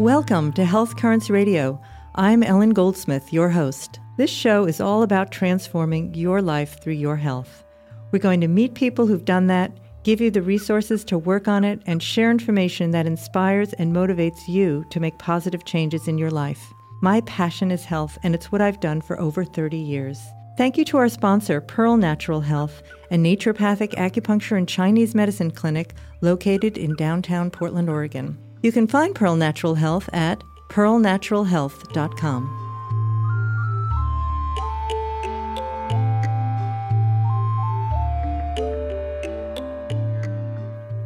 Welcome to Health Currents Radio. I'm Ellen Goldsmith, your host. This show is all about transforming your life through your health. We're going to meet people who've done that, give you the resources to work on it, and share information that inspires and motivates you to make positive changes in your life. My passion is health, and it's what I've done for over 30 years. Thank you to our sponsor, Pearl Natural Health, a naturopathic acupuncture and Chinese medicine clinic located in downtown Portland, Oregon. You can find Pearl Natural Health at pearlnaturalhealth.com.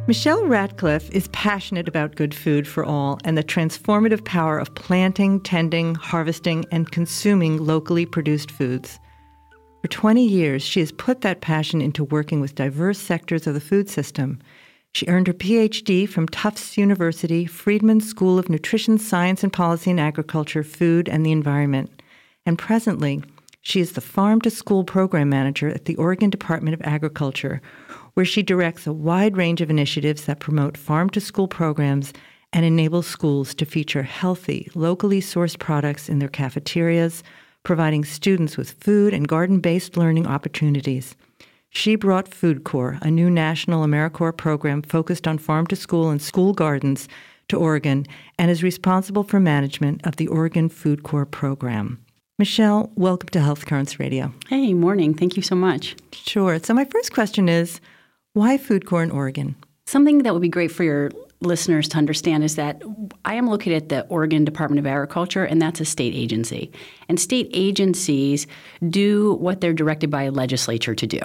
Michelle Ratcliffe is passionate about good food for all and the transformative power of planting, tending, harvesting, and consuming locally produced foods. For 20 years, she has put that passion into working with diverse sectors of the food system. She earned her PhD from Tufts University, Friedman School of Nutrition Science and Policy in Agriculture, Food, and the Environment. And presently, she is the Farm to School Program Manager at the Oregon Department of Agriculture, where she directs a wide range of initiatives that promote farm to school programs and enable schools to feature healthy, locally sourced products in their cafeterias, providing students with food and garden based learning opportunities. She brought Food Corps, a new national AmeriCorps program focused on farm to school and school gardens, to Oregon and is responsible for management of the Oregon Food Corps program. Michelle, welcome to Health Currents Radio. Hey, morning. Thank you so much. Sure. So, my first question is why Food Corps in Oregon? Something that would be great for your listeners to understand is that I am located at the Oregon Department of Agriculture, and that's a state agency. And state agencies do what they're directed by a legislature to do.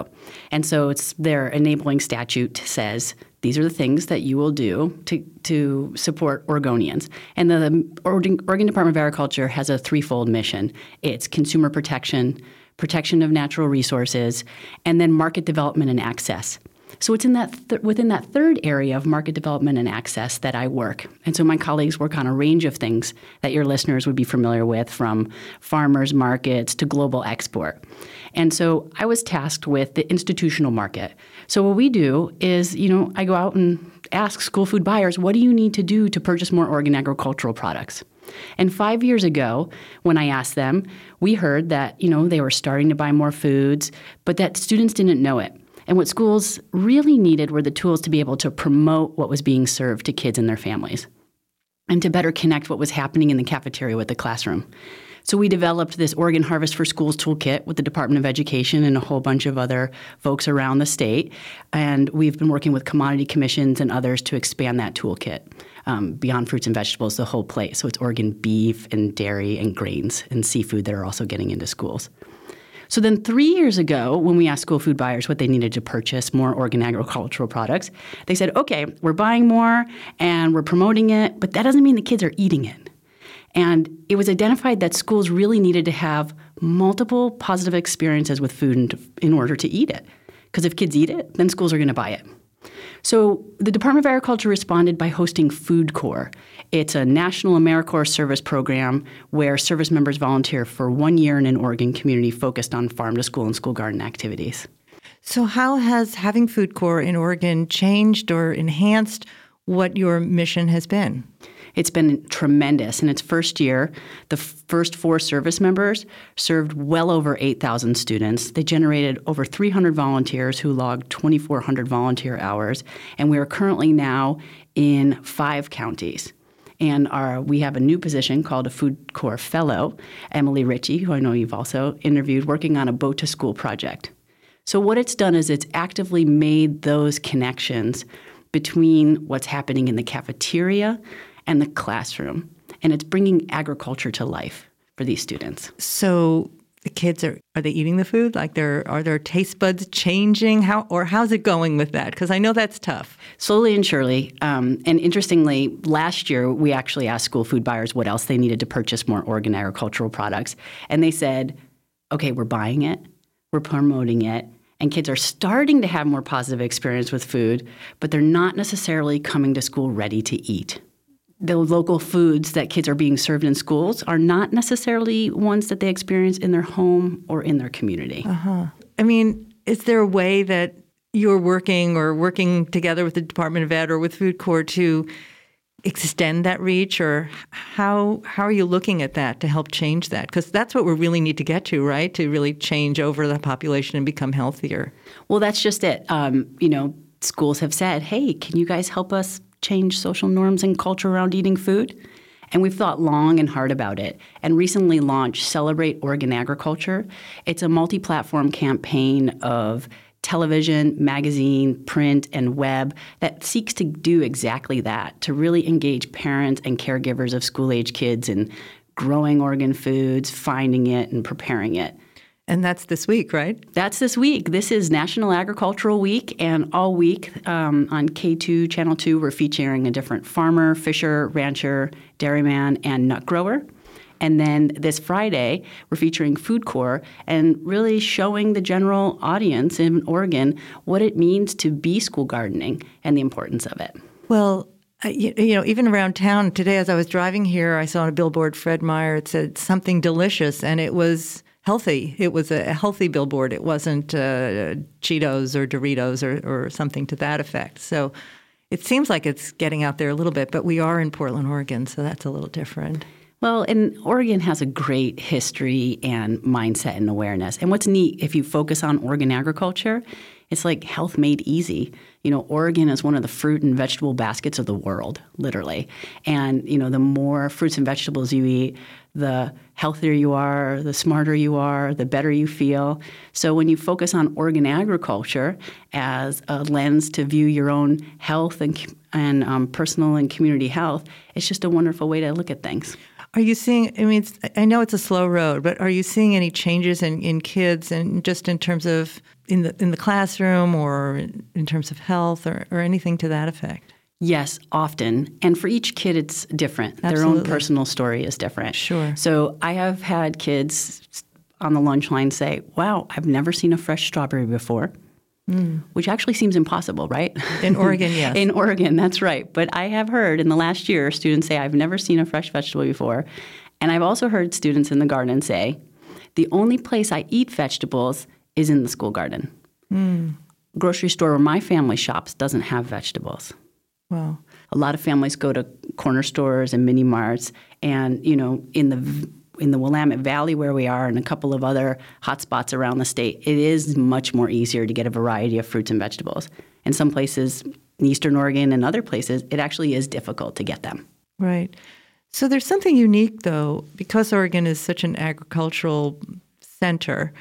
And so it's their enabling statute says these are the things that you will do to, to support Oregonians. And the, the Oregon Department of Agriculture has a threefold mission it's consumer protection, protection of natural resources, and then market development and access. So it's in that th- within that third area of market development and access that I work. And so my colleagues work on a range of things that your listeners would be familiar with from farmers markets to global export. And so I was tasked with the institutional market. So what we do is, you know, I go out and ask school food buyers, what do you need to do to purchase more Oregon agricultural products? And five years ago, when I asked them, we heard that, you know, they were starting to buy more foods, but that students didn't know it. And what schools really needed were the tools to be able to promote what was being served to kids and their families and to better connect what was happening in the cafeteria with the classroom. So we developed this Oregon Harvest for Schools toolkit with the Department of Education and a whole bunch of other folks around the state. And we've been working with commodity commissions and others to expand that toolkit um, beyond fruits and vegetables, the whole plate. So it's Oregon beef and dairy and grains and seafood that are also getting into schools. So then, three years ago, when we asked school food buyers what they needed to purchase more Oregon agricultural products, they said, okay, we're buying more and we're promoting it, but that doesn't mean the kids are eating it. And it was identified that schools really needed to have multiple positive experiences with food in, in order to eat it. Because if kids eat it, then schools are going to buy it. So the Department of Agriculture responded by hosting Food Corps. It's a national AmeriCorps service program where service members volunteer for one year in an Oregon community focused on farm to school and school garden activities. So, how has having Food Corps in Oregon changed or enhanced what your mission has been? It's been tremendous. In its first year, the first four service members served well over 8,000 students. They generated over 300 volunteers who logged 2,400 volunteer hours, and we are currently now in five counties. And our, we have a new position called a Food Corps Fellow, Emily Ritchie, who I know you've also interviewed, working on a boat to school project. So, what it's done is it's actively made those connections between what's happening in the cafeteria and the classroom. And it's bringing agriculture to life for these students. So the kids are are they eating the food? Like there are their taste buds changing? How or how's it going with that? Because i know that's tough. Slowly and surely um, and interestingly last year we actually asked school food buyers what else they needed to purchase more oregon agricultural products. And they said okay we're buying it. We're promoting it. And kids are starting to have more positive experience with food but they're not necessarily coming to school ready to eat the local foods that kids are being served in schools are not necessarily ones that they experience in their home or in their community. Uh-huh. I mean, is there a way that you're working or working together with the Department of Ed or with Food Corps to extend that reach, or how how are you looking at that to help change that? Because that's what we really need to get to, right? To really change over the population and become healthier. Well, that's just it. Um, you know, schools have said, "Hey, can you guys help us change social norms and culture around eating food?" And we've thought long and hard about it and recently launched Celebrate Oregon Agriculture. It's a multi platform campaign of television, magazine, print, and web that seeks to do exactly that to really engage parents and caregivers of school age kids in growing Oregon foods, finding it, and preparing it. And that's this week, right? That's this week. This is National Agricultural Week, and all week um, on K2 Channel 2, we're featuring a different farmer, fisher, rancher, dairyman, and nut grower. And then this Friday, we're featuring Food Corps and really showing the general audience in Oregon what it means to be school gardening and the importance of it. Well, you, you know, even around town today, as I was driving here, I saw on a billboard Fred Meyer. It said something delicious, and it was healthy. It was a healthy billboard. It wasn't uh, Cheetos or Doritos or, or something to that effect. So it seems like it's getting out there a little bit, but we are in Portland, Oregon, so that's a little different. Well, and Oregon has a great history and mindset and awareness. And what's neat, if you focus on Oregon agriculture, it's like health made easy. You know, Oregon is one of the fruit and vegetable baskets of the world, literally. And, you know, the more fruits and vegetables you eat, the healthier you are, the smarter you are, the better you feel. So when you focus on Oregon agriculture as a lens to view your own health and, and um, personal and community health, it's just a wonderful way to look at things. Are you seeing? I mean, I know it's a slow road, but are you seeing any changes in, in kids, and just in terms of in the in the classroom, or in terms of health, or, or anything to that effect? Yes, often. And for each kid, it's different. Absolutely. Their own personal story is different. Sure. So I have had kids on the lunch line say, Wow, I've never seen a fresh strawberry before. Mm. Which actually seems impossible, right? In Oregon, yes. in Oregon, that's right. But I have heard in the last year students say, I've never seen a fresh vegetable before. And I've also heard students in the garden say, the only place I eat vegetables is in the school garden. Mm. Grocery store where my family shops doesn't have vegetables. Wow. A lot of families go to corner stores and mini marts, and you know, in the in the Willamette Valley where we are, and a couple of other hotspots around the state, it is much more easier to get a variety of fruits and vegetables. In some places, in Eastern Oregon and other places, it actually is difficult to get them. Right. So there's something unique, though, because Oregon is such an agricultural center.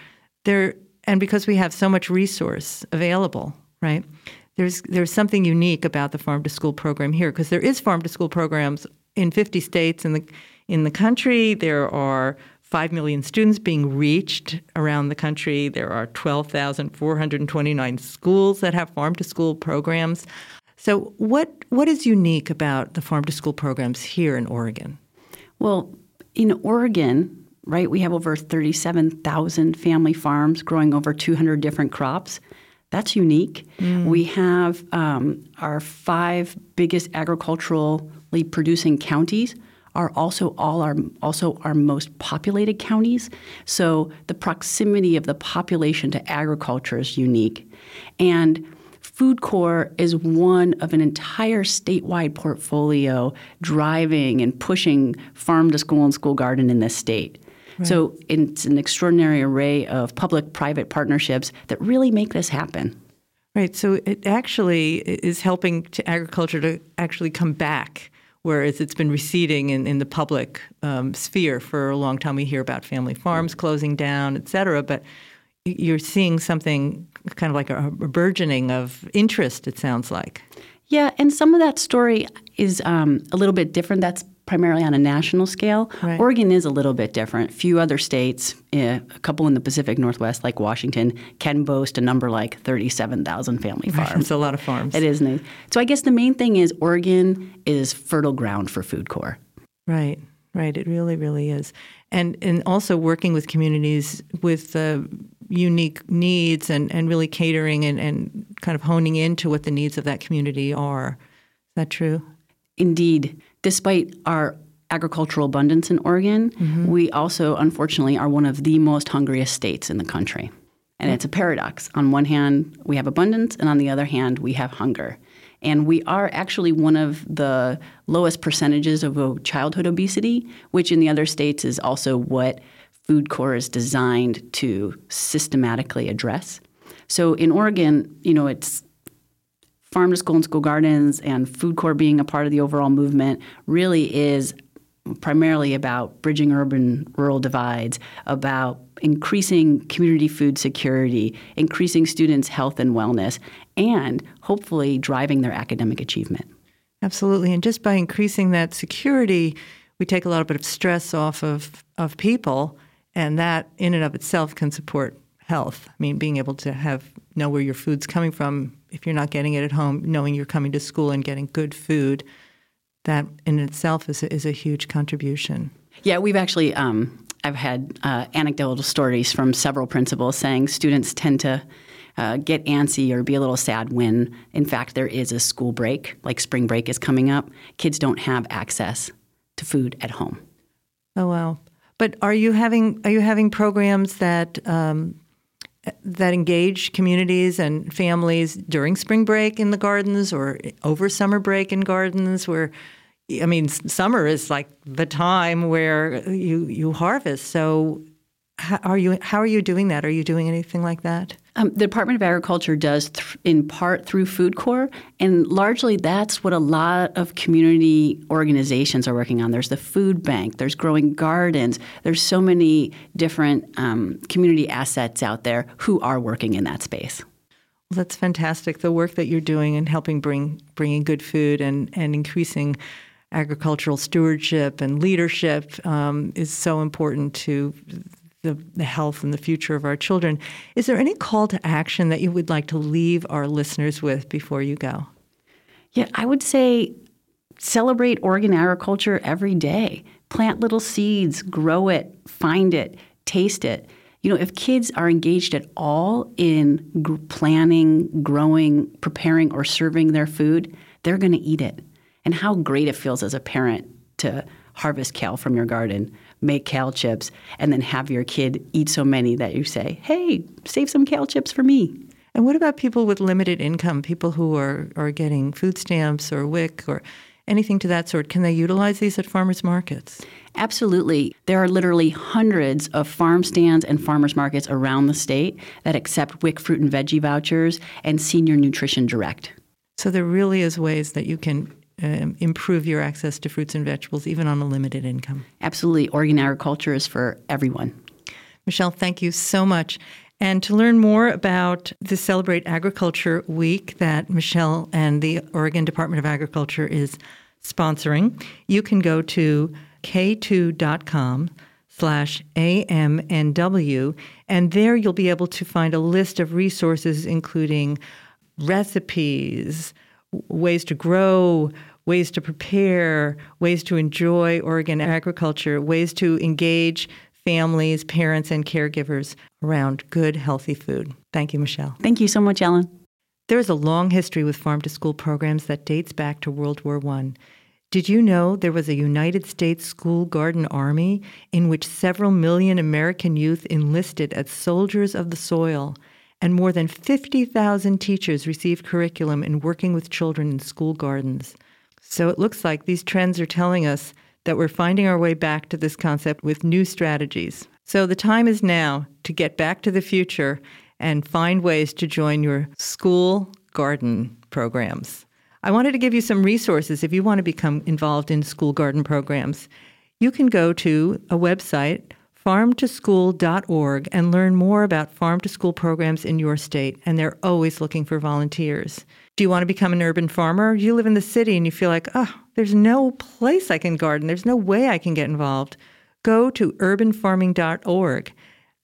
There, and because we have so much resource available, right? There's there's something unique about the farm to school program here because there is farm to school programs in 50 states in the in the country. There are 5 million students being reached around the country. There are 12,429 schools that have farm to school programs. So what what is unique about the farm to school programs here in Oregon? Well, in Oregon, right, we have over 37,000 family farms growing over 200 different crops. That's unique. Mm. We have um, our five biggest agriculturally producing counties are also all our also our most populated counties. So the proximity of the population to agriculture is unique, and Food Corps is one of an entire statewide portfolio driving and pushing farm to school and school garden in this state. So it's an extraordinary array of public private partnerships that really make this happen. Right. So it actually is helping to agriculture to actually come back, whereas it's been receding in, in the public um, sphere for a long time. We hear about family farms closing down, et cetera, but you're seeing something kind of like a, a burgeoning of interest, it sounds like. Yeah, and some of that story is um, a little bit different. That's primarily on a national scale. Right. Oregon is a little bit different. Few other states, uh, a couple in the Pacific Northwest, like Washington, can boast a number like 37,000 family farms. Right. It's a lot of farms. It is. Nice. So I guess the main thing is Oregon is fertile ground for Food Corps. Right. Right. It really, really is. And and also working with communities with uh, unique needs and, and really catering and, and kind of honing into what the needs of that community are. Is that true? Indeed despite our agricultural abundance in Oregon, mm-hmm. we also, unfortunately, are one of the most hungriest states in the country. And it's a paradox. On one hand, we have abundance, and on the other hand, we have hunger. And we are actually one of the lowest percentages of childhood obesity, which in the other states is also what Food Corps is designed to systematically address. So in Oregon, you know, it's farm to school and school gardens and Food Corps being a part of the overall movement really is primarily about bridging urban rural divides, about increasing community food security, increasing students' health and wellness, and hopefully driving their academic achievement. Absolutely. And just by increasing that security, we take a little bit of stress off of, of people, and that in and of itself can support health. I mean, being able to have know where your food's coming from if you're not getting it at home, knowing you're coming to school and getting good food, that in itself is a, is a huge contribution. Yeah, we've actually um, I've had uh, anecdotal stories from several principals saying students tend to uh, get antsy or be a little sad when, in fact, there is a school break, like spring break is coming up. Kids don't have access to food at home. Oh wow! But are you having are you having programs that um, that engage communities and families during spring break in the gardens or over summer break in gardens where I mean, summer is like the time where you you harvest. So, how are you how are you doing that? Are you doing anything like that? Um, the Department of Agriculture does, th- in part through Food Corps, and largely that's what a lot of community organizations are working on. There's the food bank, there's growing gardens, there's so many different um, community assets out there who are working in that space. Well, that's fantastic. The work that you're doing and helping bring bringing good food and and increasing agricultural stewardship and leadership um, is so important to the, the, health and the future of our children. Is there any call to action that you would like to leave our listeners with before you go? Yeah, I would say celebrate Oregon agriculture every day. Plant little seeds, grow it, find it, taste it. You know, if kids are engaged at all in g- planning, growing, preparing, or serving their food, they're going to eat it and how great it feels as a parent to harvest kale from your garden, make kale chips, and then have your kid eat so many that you say, hey, save some kale chips for me. And what about people with limited income, people who are, are getting food stamps or WIC or anything to that sort? Can they utilize these at farmers markets? Absolutely. There are literally hundreds of farm stands and farmers markets around the state that accept WIC fruit and veggie vouchers and senior nutrition direct. So there really is ways that you can um, improve your access to fruits and vegetables, even on a limited income. Absolutely. Oregon agriculture is for everyone. Michelle, thank you so much. And to learn more about the Celebrate Agriculture Week that Michelle and the Oregon Department of Agriculture is sponsoring, you can go to k2.com slash AMNW, and there you'll be able to find a list of resources including recipes, ways to grow, ways to prepare, ways to enjoy Oregon agriculture, ways to engage families, parents, and caregivers around good, healthy food. Thank you, Michelle. Thank you so much, Ellen. There is a long history with farm to school programs that dates back to World War I. Did you know there was a United States School Garden Army in which several million American youth enlisted as soldiers of the soil? And more than 50,000 teachers received curriculum in working with children in school gardens. So it looks like these trends are telling us that we're finding our way back to this concept with new strategies. So the time is now to get back to the future and find ways to join your school garden programs. I wanted to give you some resources if you want to become involved in school garden programs. You can go to a website, farmtoschool.org, and learn more about farm to school programs in your state, and they're always looking for volunteers. Do you want to become an urban farmer? You live in the city and you feel like, oh, there's no place I can garden. There's no way I can get involved. Go to urbanfarming.org.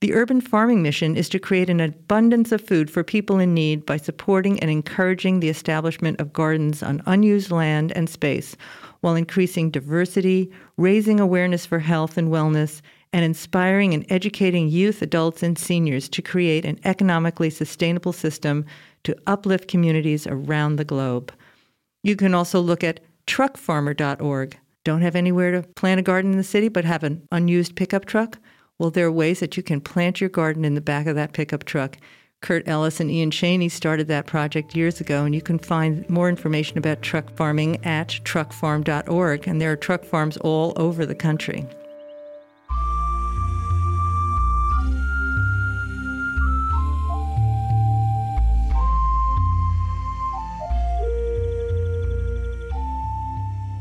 The urban farming mission is to create an abundance of food for people in need by supporting and encouraging the establishment of gardens on unused land and space while increasing diversity, raising awareness for health and wellness, and inspiring and educating youth, adults, and seniors to create an economically sustainable system to uplift communities around the globe. You can also look at truckfarmer.org. Don't have anywhere to plant a garden in the city, but have an unused pickup truck? Well, there are ways that you can plant your garden in the back of that pickup truck. Curt Ellis and Ian Cheney started that project years ago, and you can find more information about truck farming at truckfarm.org, and there are truck farms all over the country.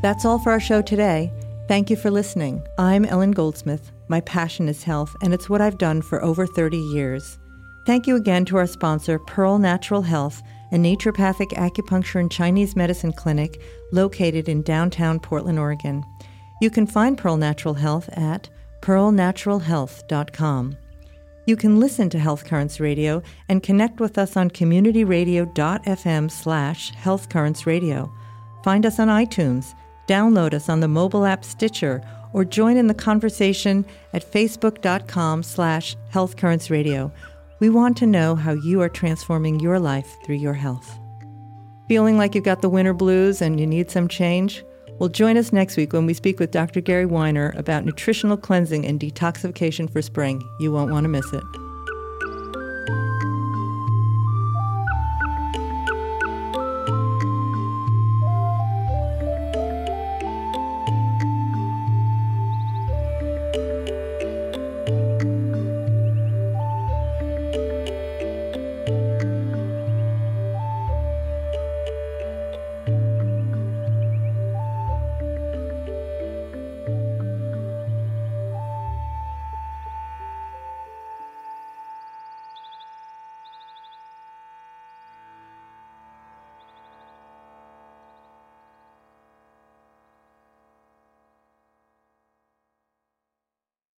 That's all for our show today. Thank you for listening. I'm Ellen Goldsmith. My passion is health, and it's what I've done for over 30 years. Thank you again to our sponsor, Pearl Natural Health, a naturopathic acupuncture and Chinese medicine clinic located in downtown Portland, Oregon. You can find Pearl Natural Health at pearlnaturalhealth.com. You can listen to Health Currents Radio and connect with us on communityradio.fm slash healthcurrentsradio. Find us on iTunes Download us on the mobile app Stitcher or join in the conversation at facebook.com slash healthcurrentsradio. We want to know how you are transforming your life through your health. Feeling like you've got the winter blues and you need some change? Well, join us next week when we speak with Dr. Gary Weiner about nutritional cleansing and detoxification for spring. You won't want to miss it.